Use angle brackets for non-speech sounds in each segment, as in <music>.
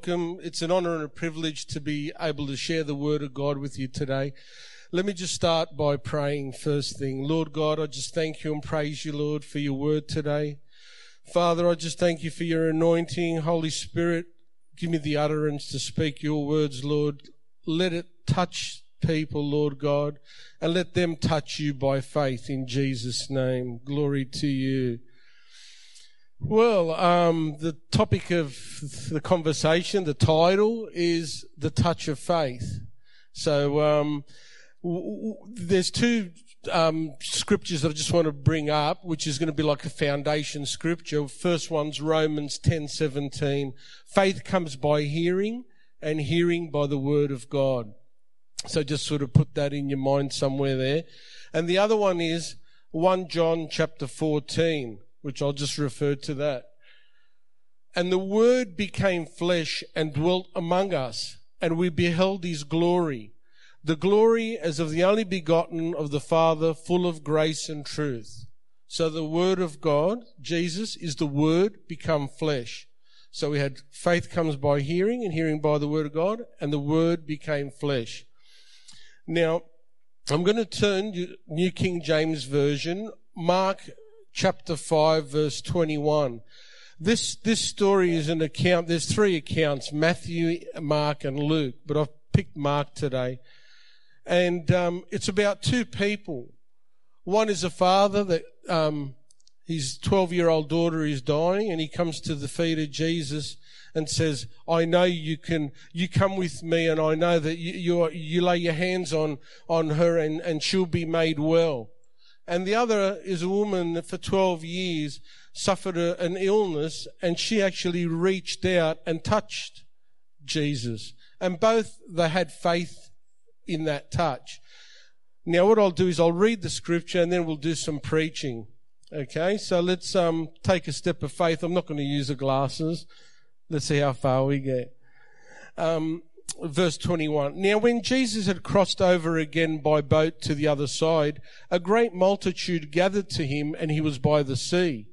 welcome. It's an honor and a privilege to be able to share the word of God with you today. Let me just start by praying first thing. Lord God, I just thank you and praise you, Lord, for your word today. Father, I just thank you for your anointing. Holy Spirit, give me the utterance to speak your words, Lord. Let it touch people, Lord God, and let them touch you by faith in Jesus' name. Glory to you. Well, um, the topic of the conversation, the title is The Touch of Faith. So, um, w- w- there's two um, scriptures that I just want to bring up, which is going to be like a foundation scripture. First one's Romans 10:17. Faith comes by hearing, and hearing by the word of God. So just sort of put that in your mind somewhere there. And the other one is 1 John chapter 14 which I'll just refer to that. And the Word became flesh and dwelt among us, and we beheld His glory, the glory as of the only begotten of the Father, full of grace and truth. So the Word of God, Jesus, is the Word become flesh. So we had faith comes by hearing, and hearing by the Word of God, and the Word became flesh. Now, I'm going to turn New King James Version, Mark chapter 5, verse 21. This, this story is an account, there's three accounts Matthew, Mark, and Luke, but I've picked Mark today. And um, it's about two people. One is a father that um, his 12 year old daughter is dying, and he comes to the feet of Jesus and says, I know you can, you come with me, and I know that you, you, you lay your hands on, on her, and, and she'll be made well and the other is a woman that for 12 years suffered a, an illness and she actually reached out and touched Jesus. And both they had faith in that touch. Now what I'll do is I'll read the scripture and then we'll do some preaching. Okay, so let's um, take a step of faith. I'm not going to use the glasses. Let's see how far we get. Um, verse 21. Now, when Jesus had crossed over again by boat to the other side, a great multitude gathered to him, and he was by the sea.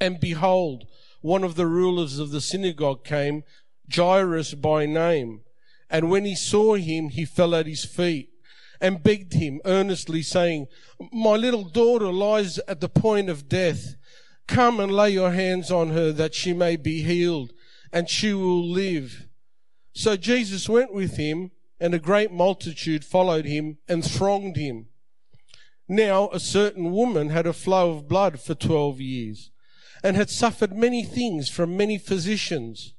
And behold, one of the rulers of the synagogue came, Jairus by name. And when he saw him, he fell at his feet and begged him earnestly, saying, My little daughter lies at the point of death. Come and lay your hands on her that she may be healed, and she will live. So Jesus went with him, and a great multitude followed him and thronged him. Now a certain woman had a flow of blood for twelve years, and had suffered many things from many physicians.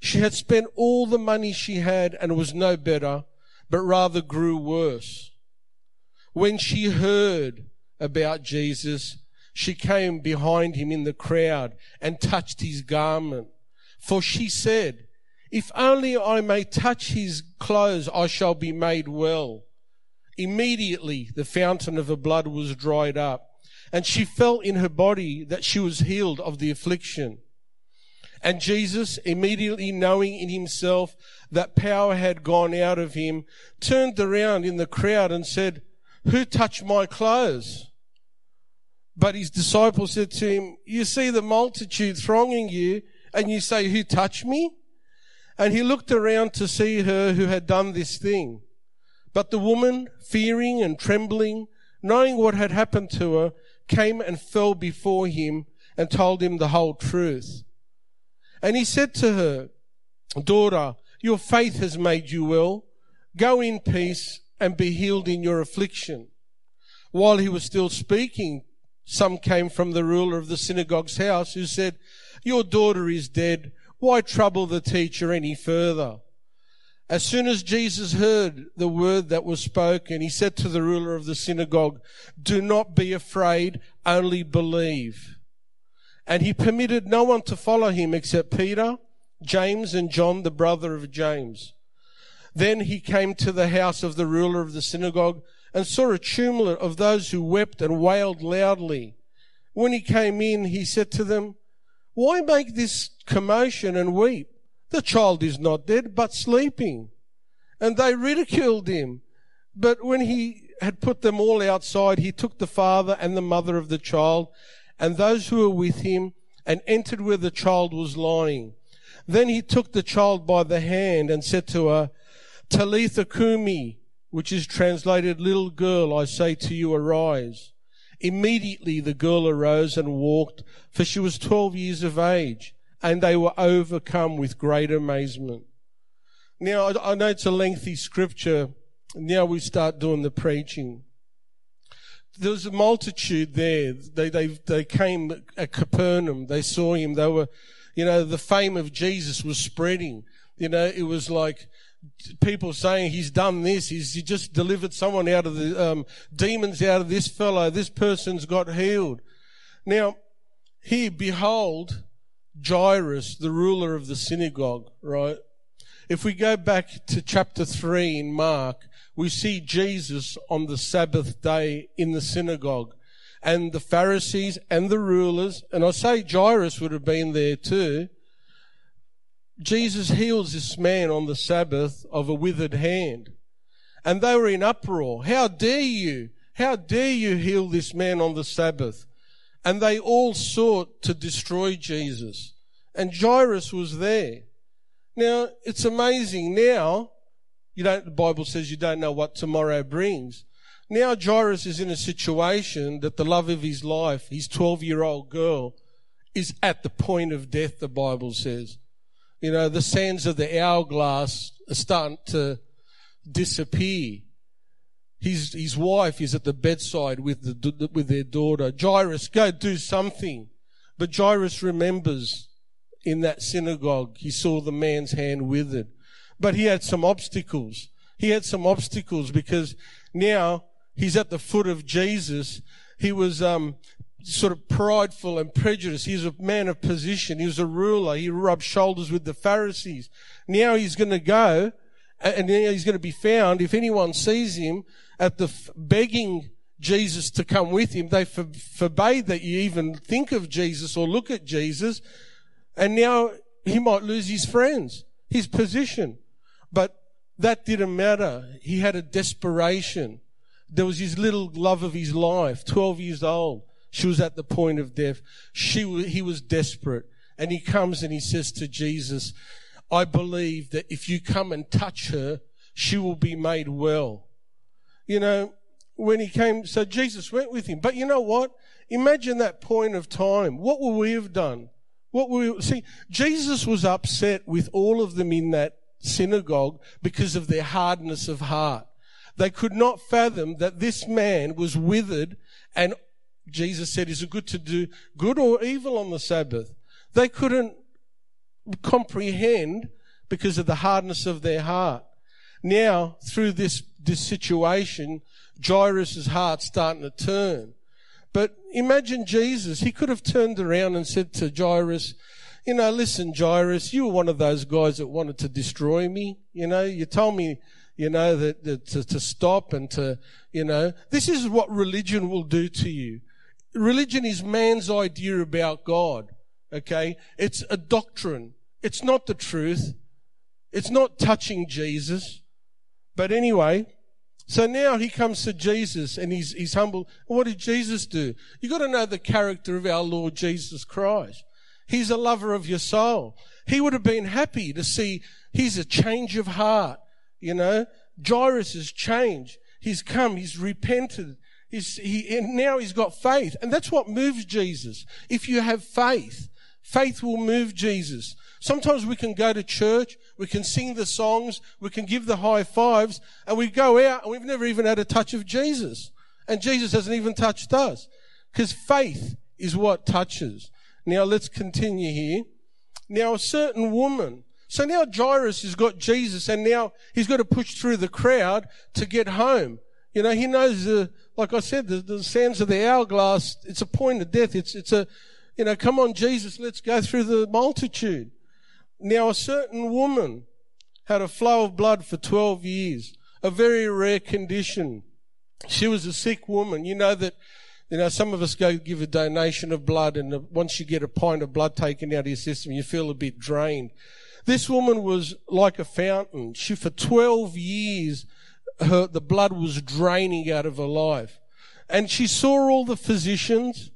She had spent all the money she had and was no better, but rather grew worse. When she heard about Jesus, she came behind him in the crowd and touched his garment. For she said, if only I may touch his clothes, I shall be made well. Immediately the fountain of her blood was dried up, and she felt in her body that she was healed of the affliction. And Jesus, immediately knowing in himself that power had gone out of him, turned around in the crowd and said, Who touched my clothes? But his disciples said to him, You see the multitude thronging you, and you say, Who touched me? And he looked around to see her who had done this thing. But the woman, fearing and trembling, knowing what had happened to her, came and fell before him and told him the whole truth. And he said to her, Daughter, your faith has made you well. Go in peace and be healed in your affliction. While he was still speaking, some came from the ruler of the synagogue's house who said, Your daughter is dead why trouble the teacher any further? As soon as Jesus heard the word that was spoken, he said to the ruler of the synagogue, Do not be afraid, only believe. And he permitted no one to follow him except Peter, James, and John, the brother of James. Then he came to the house of the ruler of the synagogue and saw a tumult of those who wept and wailed loudly. When he came in, he said to them, why make this commotion and weep? The child is not dead, but sleeping. And they ridiculed him. But when he had put them all outside, he took the father and the mother of the child and those who were with him and entered where the child was lying. Then he took the child by the hand and said to her, Talitha Kumi, which is translated, little girl, I say to you, arise. Immediately the girl arose and walked, for she was 12 years of age, and they were overcome with great amazement. Now, I know it's a lengthy scripture. Now we start doing the preaching. There was a multitude there. They, they, they came at Capernaum. They saw him. They were, you know, the fame of Jesus was spreading. You know, it was like people saying he's done this. He's he just delivered someone out of the um, demons out of this fellow. This person's got healed. Now, here, behold, Jairus, the ruler of the synagogue, right? If we go back to chapter 3 in Mark, we see Jesus on the Sabbath day in the synagogue. And the Pharisees and the rulers, and I say Jairus would have been there too. Jesus heals this man on the Sabbath of a withered hand. And they were in uproar. How dare you? How dare you heal this man on the Sabbath? And they all sought to destroy Jesus. And Jairus was there. Now, it's amazing. Now, you don't, the Bible says you don't know what tomorrow brings. Now Jairus is in a situation that the love of his life, his 12 year old girl, is at the point of death, the Bible says. You know, the sands of the hourglass are starting to disappear. His, his wife is at the bedside with, the, with their daughter. Jairus, go do something. But Jairus remembers in that synagogue, he saw the man's hand withered. But he had some obstacles. He had some obstacles because now he's at the foot of Jesus. He was um, sort of prideful and prejudiced. He was a man of position. He was a ruler. He rubbed shoulders with the Pharisees. Now he's going to go and now he's going to be found. If anyone sees him at the begging Jesus to come with him, they forbade that you even think of Jesus or look at Jesus. And now he might lose his friends, his position. But that didn't matter. He had a desperation. There was his little love of his life, 12 years old. She was at the point of death. She, he was desperate. And he comes and he says to Jesus, I believe that if you come and touch her, she will be made well. You know, when he came, so Jesus went with him. But you know what? Imagine that point of time. What would we have done? What would we see, Jesus was upset with all of them in that synagogue because of their hardness of heart. They could not fathom that this man was withered and Jesus said, is it good to do good or evil on the Sabbath? They couldn't comprehend because of the hardness of their heart. Now, through this, this situation, Jairus' heart's starting to turn. But imagine Jesus. He could have turned around and said to Jairus, you know, listen, Jairus, you were one of those guys that wanted to destroy me. You know, you told me, you know, that, that to, to stop and to, you know, this is what religion will do to you. Religion is man's idea about God. Okay. It's a doctrine. It's not the truth. It's not touching Jesus. But anyway, so now he comes to Jesus and he's, he's humble. What did Jesus do? You've got to know the character of our Lord Jesus Christ. He's a lover of your soul. He would have been happy to see he's a change of heart. You know, Jairus has changed. He's come. He's repented. He's, he, and now he's got faith. And that's what moves Jesus. If you have faith, faith will move Jesus. Sometimes we can go to church, we can sing the songs, we can give the high fives, and we go out and we've never even had a touch of Jesus. And Jesus hasn't even touched us. Because faith is what touches. Now let's continue here. Now a certain woman, so now Jairus has got Jesus and now he's got to push through the crowd to get home. You know, he knows the, like I said, the, the sands of the hourglass, it's a point of death. It's, it's a, you know, come on, Jesus, let's go through the multitude. Now, a certain woman had a flow of blood for 12 years, a very rare condition. She was a sick woman. You know that, you know, some of us go give a donation of blood and once you get a pint of blood taken out of your system, you feel a bit drained. This woman was like a fountain. She, for 12 years, her, the blood was draining out of her life. And she saw all the physicians.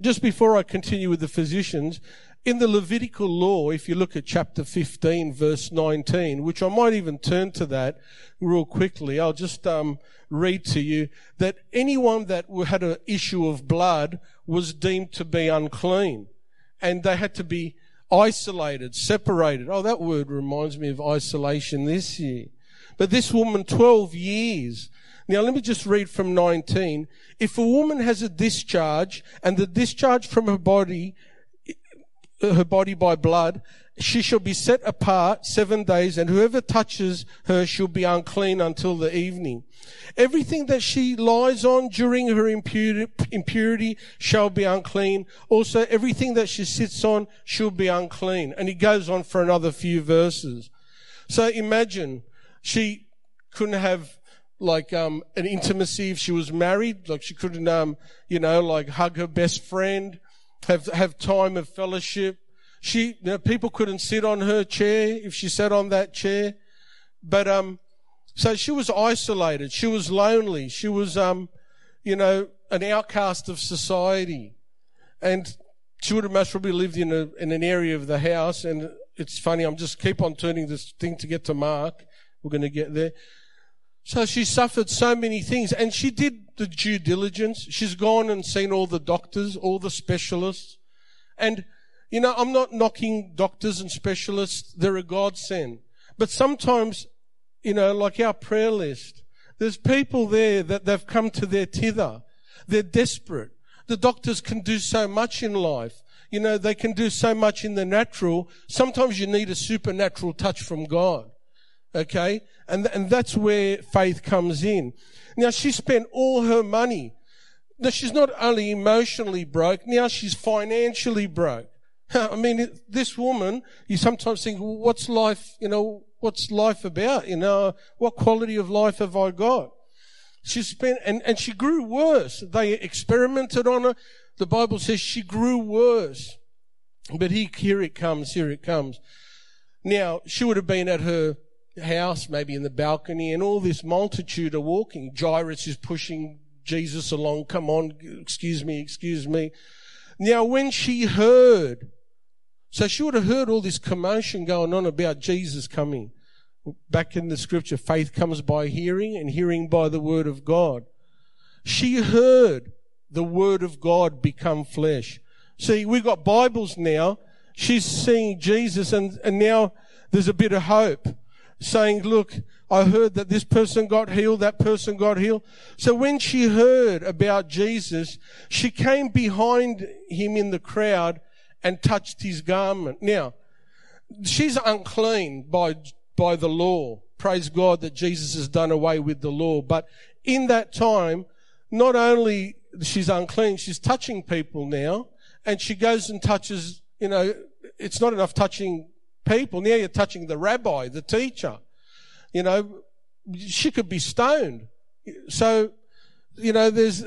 Just before I continue with the physicians, in the Levitical law, if you look at chapter 15, verse 19, which I might even turn to that real quickly, I'll just um, read to you that anyone that had an issue of blood was deemed to be unclean, and they had to be isolated, separated. Oh, that word reminds me of isolation this year. But this woman, 12 years. Now let me just read from 19. If a woman has a discharge and the discharge from her body her body by blood, she shall be set apart seven days, and whoever touches her shall be unclean until the evening. Everything that she lies on during her impurity, shall be unclean. Also, everything that she sits on shall be unclean. And he goes on for another few verses. So imagine she couldn't have like um, an intimacy if she was married, like she couldn't, um, you know, like hug her best friend have, have time of fellowship. She, you know, people couldn't sit on her chair if she sat on that chair. But, um, so she was isolated. She was lonely. She was, um, you know, an outcast of society. And she would have most probably lived in a, in an area of the house. And it's funny. I'm just keep on turning this thing to get to Mark. We're going to get there. So she suffered so many things and she did the due diligence. She's gone and seen all the doctors, all the specialists. And, you know, I'm not knocking doctors and specialists. They're a godsend. But sometimes, you know, like our prayer list, there's people there that they've come to their tither. They're desperate. The doctors can do so much in life. You know, they can do so much in the natural. Sometimes you need a supernatural touch from God. Okay? And, and that's where faith comes in. Now she spent all her money. Now she's not only emotionally broke, now she's financially broke. <laughs> I mean, this woman, you sometimes think, well, what's life, you know, what's life about? You know, what quality of life have I got? She spent, and, and she grew worse. They experimented on her. The Bible says she grew worse. But he, here it comes, here it comes. Now, she would have been at her house, maybe in the balcony, and all this multitude are walking. Jairus is pushing Jesus along. Come on, excuse me, excuse me. Now, when she heard, so she would have heard all this commotion going on about Jesus coming. Back in the scripture, faith comes by hearing and hearing by the word of God. She heard the word of God become flesh. See, we've got Bibles now. She's seeing Jesus and, and now there's a bit of hope saying, look, I heard that this person got healed, that person got healed. So when she heard about Jesus, she came behind him in the crowd and touched his garment. Now, she's unclean by, by the law. Praise God that Jesus has done away with the law. But in that time, not only she's unclean, she's touching people now, and she goes and touches, you know, it's not enough touching people. Now you're touching the rabbi, the teacher. You know, she could be stoned. So, you know, there's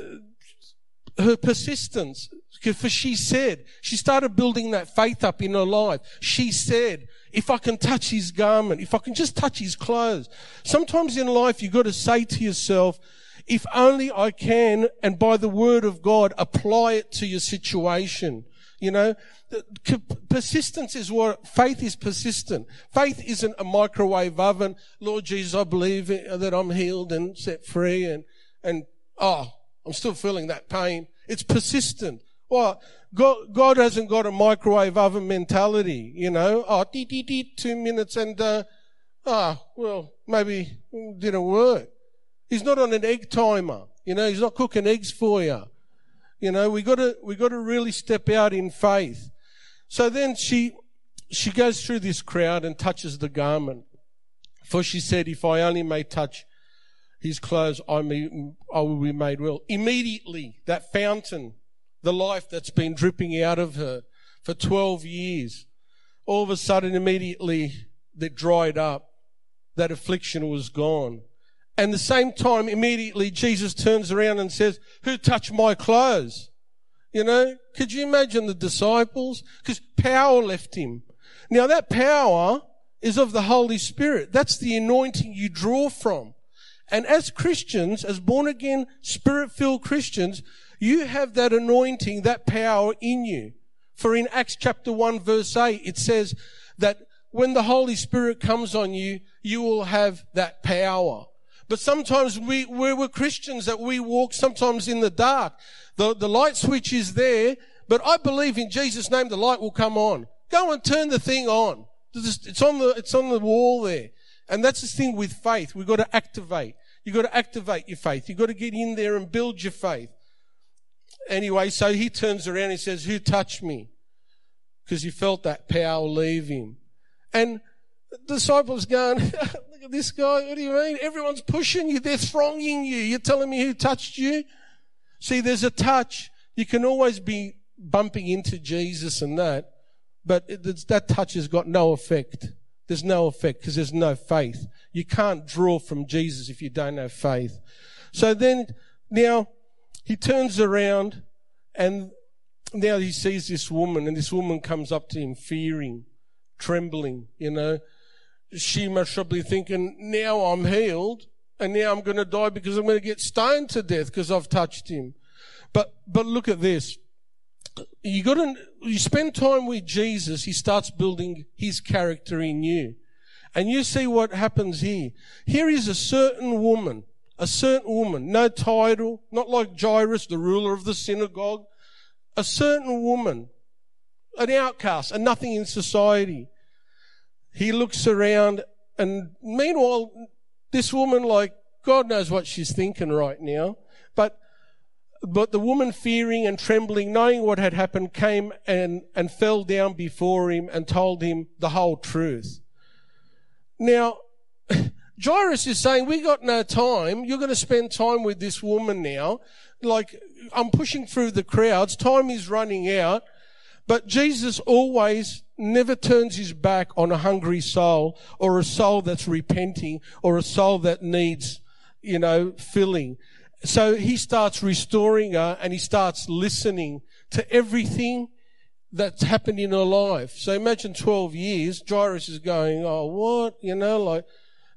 her persistence. For she said, she started building that faith up in her life. She said, if I can touch his garment, if I can just touch his clothes. Sometimes in life you've got to say to yourself, if only I can, and by the word of God, apply it to your situation. You know, persistence is what faith is persistent. Faith isn't a microwave oven. Lord Jesus, I believe that I'm healed and set free and, and, oh, I'm still feeling that pain. It's persistent. Well, God, God hasn't got a microwave oven mentality, you know. Oh, dee, dee, dee, two minutes and, uh, ah, well, maybe didn't work. He's not on an egg timer. You know, he's not cooking eggs for you. You know, we gotta, we gotta really step out in faith. So then she, she goes through this crowd and touches the garment. For she said, if I only may touch his clothes, I, may, I will be made well. Immediately, that fountain, the life that's been dripping out of her for 12 years, all of a sudden, immediately, that dried up. That affliction was gone. And the same time, immediately Jesus turns around and says, who touched my clothes? You know, could you imagine the disciples? Because power left him. Now that power is of the Holy Spirit. That's the anointing you draw from. And as Christians, as born again, spirit filled Christians, you have that anointing, that power in you. For in Acts chapter 1 verse 8, it says that when the Holy Spirit comes on you, you will have that power. But sometimes we, we're, Christians that we walk sometimes in the dark. The, the light switch is there, but I believe in Jesus' name the light will come on. Go and turn the thing on. It's on the, it's on the wall there. And that's the thing with faith. We've got to activate. You've got to activate your faith. You've got to get in there and build your faith. Anyway, so he turns around and says, who touched me? Because he felt that power leave him. And the disciples going, <laughs> look at this guy. What do you mean? Everyone's pushing you. They're thronging you. You're telling me who touched you? See, there's a touch. You can always be bumping into Jesus and that, but it, that touch has got no effect. There's no effect because there's no faith. You can't draw from Jesus if you don't have faith. So then, now, he turns around and now he sees this woman and this woman comes up to him fearing, trembling, you know. She must probably thinking, now I'm healed and now I'm going to die because I'm going to get stoned to death because I've touched him. But, but look at this. You got to, you spend time with Jesus, he starts building his character in you. And you see what happens here. Here is a certain woman a certain woman, no title, not like Jairus, the ruler of the synagogue, a certain woman, an outcast, and nothing in society. He looks around, and meanwhile, this woman, like, God knows what she's thinking right now, but but the woman fearing and trembling, knowing what had happened, came and, and fell down before him and told him the whole truth. Now, <laughs> Jairus is saying, we got no time. You're going to spend time with this woman now. Like, I'm pushing through the crowds. Time is running out. But Jesus always never turns his back on a hungry soul or a soul that's repenting or a soul that needs, you know, filling. So he starts restoring her and he starts listening to everything that's happened in her life. So imagine 12 years, Jairus is going, oh, what? You know, like,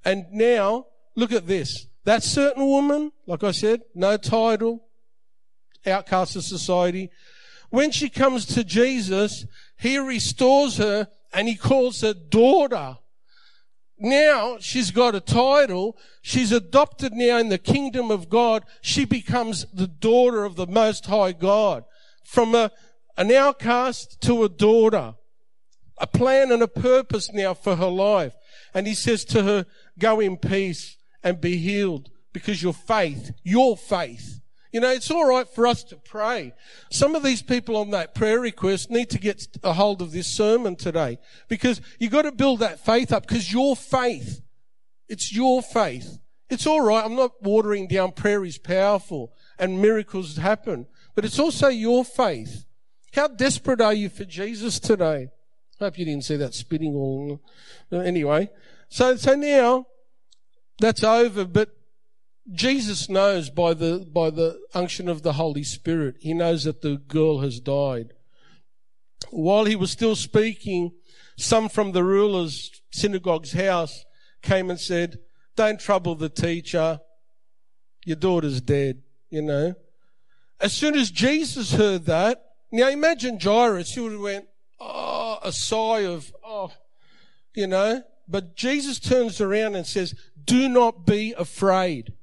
and now, look at this. That certain woman, like I said, no title, outcast of society. When she comes to Jesus, he restores her and he calls her daughter. Now she's got a title. She's adopted now in the kingdom of God. She becomes the daughter of the Most High God. From a, an outcast to a daughter. A plan and a purpose now for her life. And he says to her, go in peace and be healed because your faith, your faith. You know, it's all right for us to pray. Some of these people on that prayer request need to get a hold of this sermon today because you've got to build that faith up because your faith, it's your faith. It's all right. I'm not watering down prayer is powerful and miracles happen, but it's also your faith. How desperate are you for Jesus today? I hope you didn't see that spitting all. Anyway, so, so now that's over, but Jesus knows by the, by the unction of the Holy Spirit, he knows that the girl has died. While he was still speaking, some from the ruler's synagogue's house came and said, don't trouble the teacher. Your daughter's dead, you know. As soon as Jesus heard that, now imagine Jairus, he would have went, oh, a sigh of, oh, you know, but Jesus turns around and says, do not be afraid.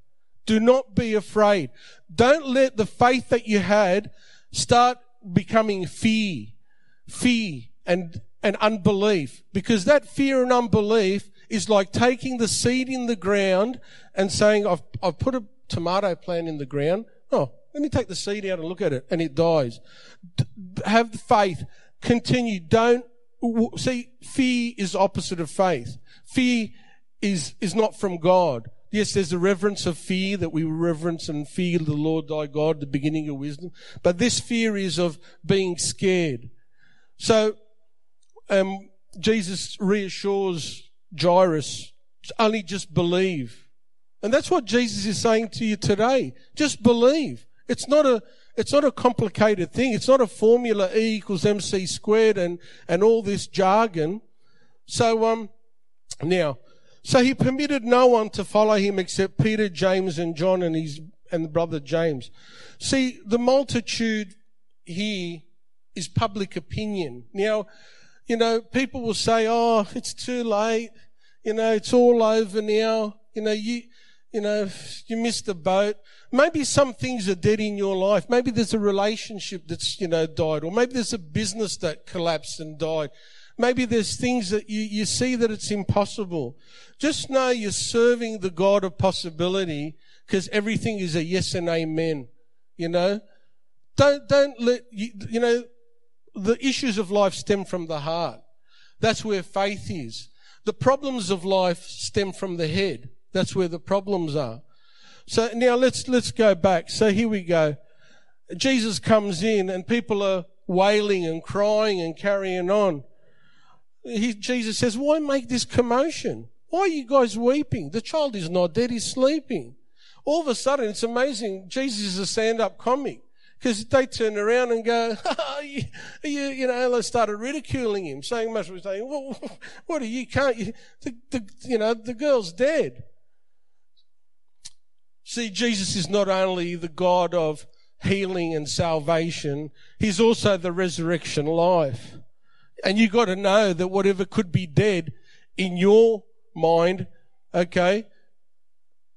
Do not be afraid. Don't let the faith that you had start becoming fear, fear and, and unbelief. Because that fear and unbelief is like taking the seed in the ground and saying, I've, I've put a tomato plant in the ground. Oh, let me take the seed out and look at it and it dies. D- have faith. Continue. Don't See, fear is opposite of faith. Fear is, is not from God. Yes, there's a reverence of fear that we reverence and fear the Lord thy God, the beginning of wisdom. But this fear is of being scared. So, um, Jesus reassures Jairus, only just believe. And that's what Jesus is saying to you today. Just believe. It's not a, it's not a complicated thing. It's not a formula E equals MC squared and, and all this jargon. So, um, now, so he permitted no one to follow him except Peter, James, and John and his, and the brother James. See, the multitude here is public opinion. Now, you know, people will say, oh, it's too late. You know, it's all over now. You know, you, you know, you missed the boat. Maybe some things are dead in your life. Maybe there's a relationship that's, you know, died, or maybe there's a business that collapsed and died. Maybe there's things that you, you see that it's impossible. Just know you're serving the God of possibility because everything is a yes and amen. You know? Don't, don't let, you, you know, the issues of life stem from the heart. That's where faith is. The problems of life stem from the head. That's where the problems are. So now let's, let's go back. So here we go. Jesus comes in and people are wailing and crying and carrying on. He, Jesus says, why make this commotion? Why are you guys weeping? The child is not dead, he's sleeping. All of a sudden, it's amazing. Jesus is a stand-up comic because they turn around and go, oh, you, you, you, know, they started ridiculing him, saying much was saying, well, <laughs> what are you, can't you, the, the, you know, the girl's dead. See, Jesus is not only the God of healing and salvation, He's also the resurrection life. And you got to know that whatever could be dead in your mind, okay,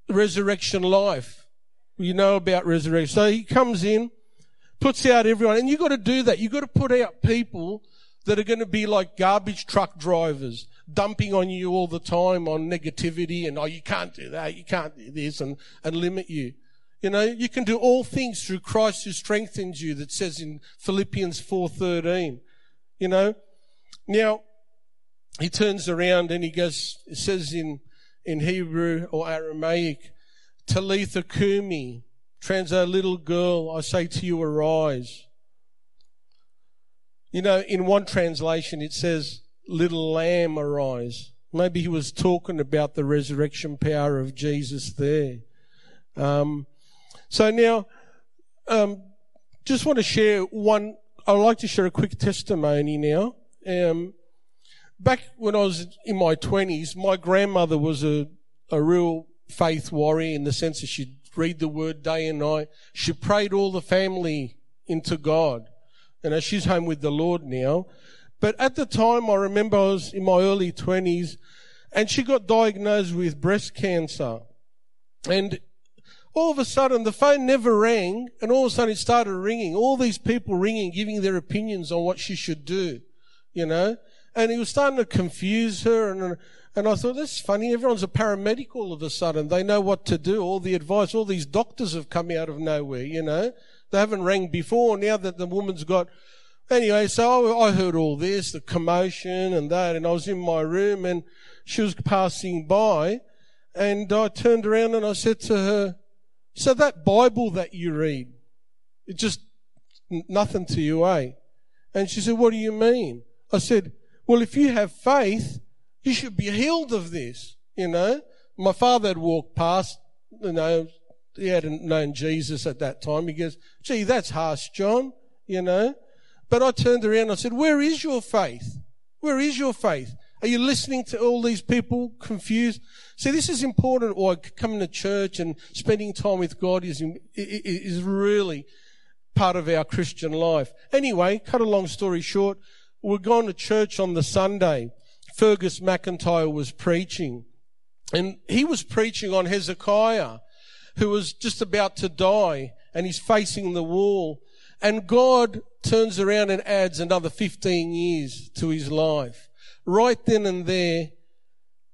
resurrection life. You know about resurrection. So He comes in, puts out everyone, and you got to do that. You got to put out people that are going to be like garbage truck drivers dumping on you all the time on negativity and, oh, you can't do that, you can't do this and, and limit you. You know, you can do all things through Christ who strengthens you, that says in Philippians 4.13. You know, now, he turns around and he goes, says in, in Hebrew or Aramaic, Talitha Kumi, translate little girl, I say to you, arise. You know, in one translation it says, little lamb arise. Maybe he was talking about the resurrection power of Jesus there. Um, so now, um, just want to share one. I'd like to share a quick testimony now. Um, back when I was in my twenties, my grandmother was a a real faith warrior in the sense that she'd read the word day and night. She prayed all the family into God. Know, she's home with the Lord now. But at the time, I remember I was in my early 20s and she got diagnosed with breast cancer. And all of a sudden, the phone never rang and all of a sudden it started ringing. All these people ringing, giving their opinions on what she should do, you know? And he was starting to confuse her and, and I thought, this is funny. Everyone's a paramedic all of a sudden. They know what to do. All the advice, all these doctors have come out of nowhere, you know? They haven't rang before. Now that the woman's got Anyway, so I heard all this, the commotion and that, and I was in my room and she was passing by and I turned around and I said to her, so that Bible that you read, it just nothing to you, eh? And she said, what do you mean? I said, well, if you have faith, you should be healed of this, you know? My father had walked past, you know, he hadn't known Jesus at that time. He goes, gee, that's harsh, John, you know? But I turned around and I said, Where is your faith? Where is your faith? Are you listening to all these people confused? See, this is important. Or coming to church and spending time with God is, is really part of our Christian life. Anyway, cut a long story short, we're going to church on the Sunday. Fergus McIntyre was preaching and he was preaching on Hezekiah who was just about to die and he's facing the wall and God turns around and adds another 15 years to his life. Right then and there,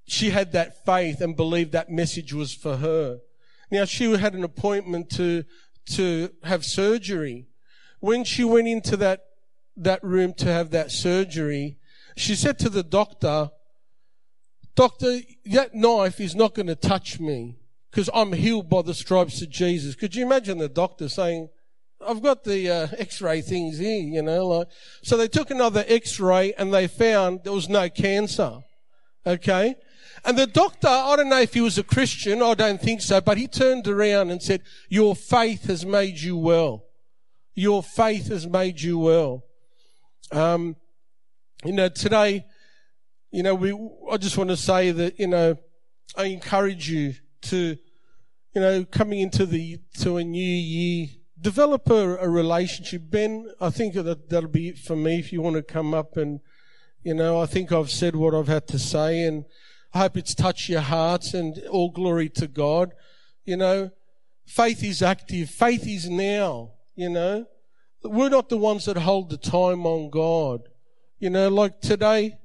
she had that faith and believed that message was for her. Now she had an appointment to, to have surgery. When she went into that, that room to have that surgery, she said to the doctor, Doctor, that knife is not going to touch me because I'm healed by the stripes of Jesus. Could you imagine the doctor saying, I've got the uh, X-ray things here, you know. Like, so they took another X-ray and they found there was no cancer. Okay, and the doctor, I don't know if he was a Christian, I don't think so, but he turned around and said, "Your faith has made you well. Your faith has made you well." Um, you know, today, you know, we. I just want to say that you know, I encourage you to, you know, coming into the to a new year develop a, a relationship. Ben, I think that that'll be it for me if you want to come up and, you know, I think I've said what I've had to say and I hope it's touched your hearts and all glory to God. You know, faith is active. Faith is now, you know. We're not the ones that hold the time on God. You know, like today,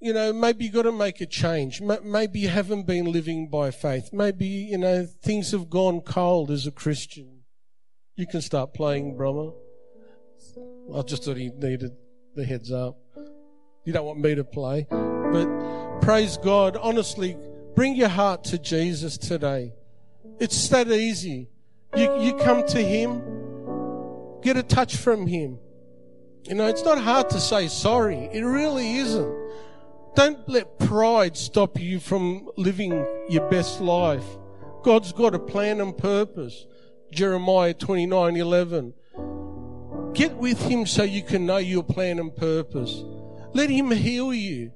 you know, maybe you've got to make a change. Maybe you haven't been living by faith. Maybe, you know, things have gone cold as a Christian. You can start playing, Brahma. I just thought he needed the heads up. You don't want me to play. But praise God. Honestly, bring your heart to Jesus today. It's that easy. You, you come to Him, get a touch from Him. You know, it's not hard to say sorry. It really isn't. Don't let pride stop you from living your best life. God's got a plan and purpose. Jeremiah 29 11. Get with Him so you can know your plan and purpose. Let Him heal you.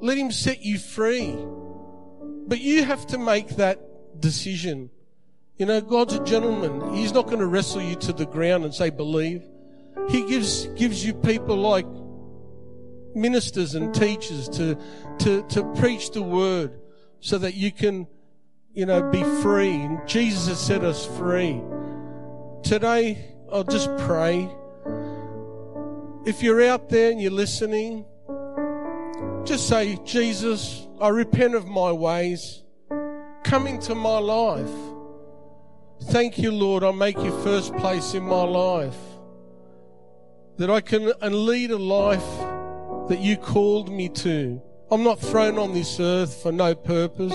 Let Him set you free. But you have to make that decision. You know, God's a gentleman. He's not going to wrestle you to the ground and say, believe. He gives, gives you people like ministers and teachers to, to, to preach the word so that you can, you know, be free. And Jesus has set us free. Today, I'll just pray. If you're out there and you're listening, just say, Jesus, I repent of my ways. Come into my life. Thank you, Lord. I make you first place in my life. That I can lead a life that you called me to. I'm not thrown on this earth for no purpose.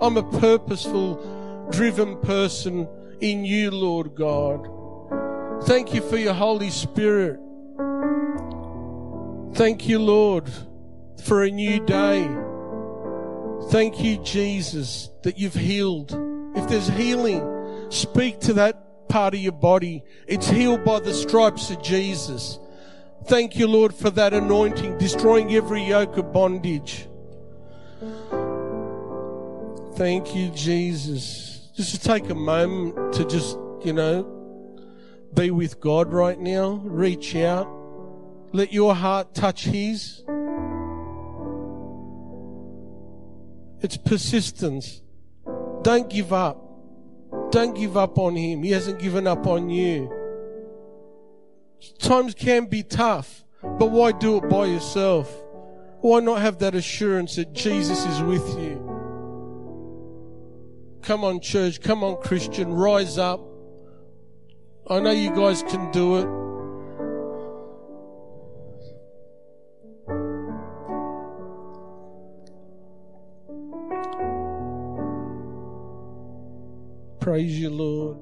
I'm a purposeful, driven person in you, Lord God. Thank you for your Holy Spirit. Thank you, Lord, for a new day. Thank you, Jesus, that you've healed. If there's healing, speak to that part of your body. It's healed by the stripes of Jesus. Thank you, Lord, for that anointing, destroying every yoke of bondage. Thank you, Jesus. Just to take a moment to just, you know, be with God right now. Reach out. Let your heart touch His. It's persistence. Don't give up. Don't give up on Him. He hasn't given up on you. Times can be tough, but why do it by yourself? Why not have that assurance that Jesus is with you? Come on, church. Come on, Christian. Rise up. I know you guys can do it. Praise you, Lord.